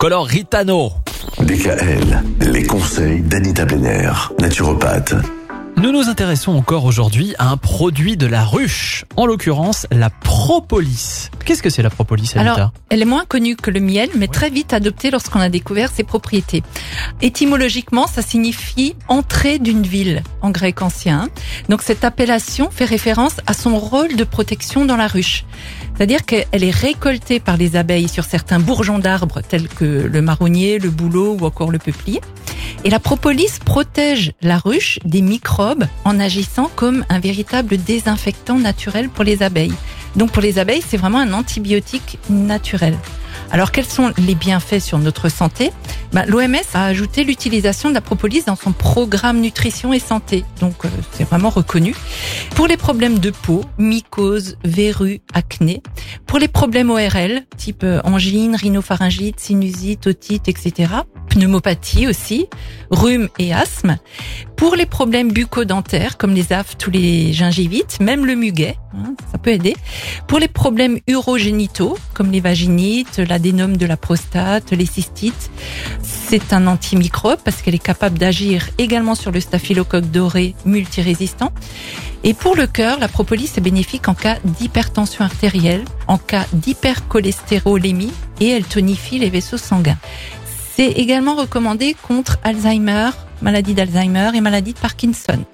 Color Ritano. DKL, les conseils d'Anita Benner, naturopathe. Nous nous intéressons encore aujourd'hui à un produit de la ruche, en l'occurrence la propolis. Qu'est-ce que c'est la propolis, Anita Alors, elle est moins connue que le miel, mais très vite adoptée lorsqu'on a découvert ses propriétés. Étymologiquement, ça signifie entrée d'une ville en grec ancien. Donc cette appellation fait référence à son rôle de protection dans la ruche. C'est-à-dire qu'elle est récoltée par les abeilles sur certains bourgeons d'arbres tels que le marronnier, le bouleau ou encore le peuplier. Et la propolis protège la ruche des microbes en agissant comme un véritable désinfectant naturel pour les abeilles. Donc pour les abeilles, c'est vraiment un antibiotique naturel. Alors quels sont les bienfaits sur notre santé? Ben, L'OMS a ajouté l'utilisation de la propolis dans son programme nutrition et santé, donc euh, c'est vraiment reconnu. Pour les problèmes de peau, mycose, verrues, acné. Pour les problèmes ORL, type euh, angine, rhinopharyngite, sinusite, otite, etc pneumopathie aussi, rhume et asthme. Pour les problèmes bucco-dentaires comme les aftes ou les gingivites, même le muguet, hein, peut aider. Pour les problèmes urogénitaux comme les vaginites, l'adénome de la prostate, les cystites, c'est un antimicrobe parce qu'elle est capable d'agir également sur le staphylocoque doré multirésistant. Et pour le cœur, la propolis est bénéfique en cas d'hypertension artérielle, en cas d'hypercholestérolémie et elle tonifie les vaisseaux sanguins. C'est également recommandé contre Alzheimer, maladie d'Alzheimer et maladie de Parkinson.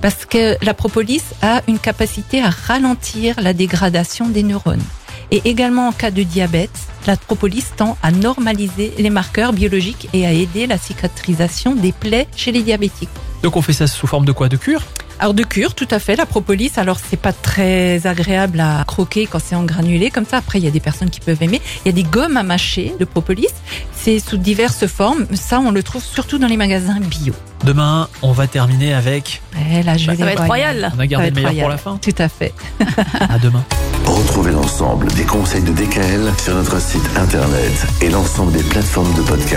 Parce que la propolis a une capacité à ralentir la dégradation des neurones. Et également en cas de diabète, la propolis tend à normaliser les marqueurs biologiques et à aider la cicatrisation des plaies chez les diabétiques. Donc on fait ça sous forme de quoi? De cure? Alors de cure, tout à fait, la propolis. Alors c'est pas très agréable à croquer quand c'est en granulé comme ça. Après il y a des personnes qui peuvent aimer. Il y a des gommes à mâcher de propolis. C'est sous diverses formes. Ça on le trouve surtout dans les magasins bio. Demain, on va terminer avec. Eh, là, je Bah, vais ça va les être voir. royal. On a gardé le meilleur pour la fin. Tout à fait. À demain. Retrouvez l'ensemble des conseils de DKL sur notre site internet et l'ensemble des plateformes de podcast.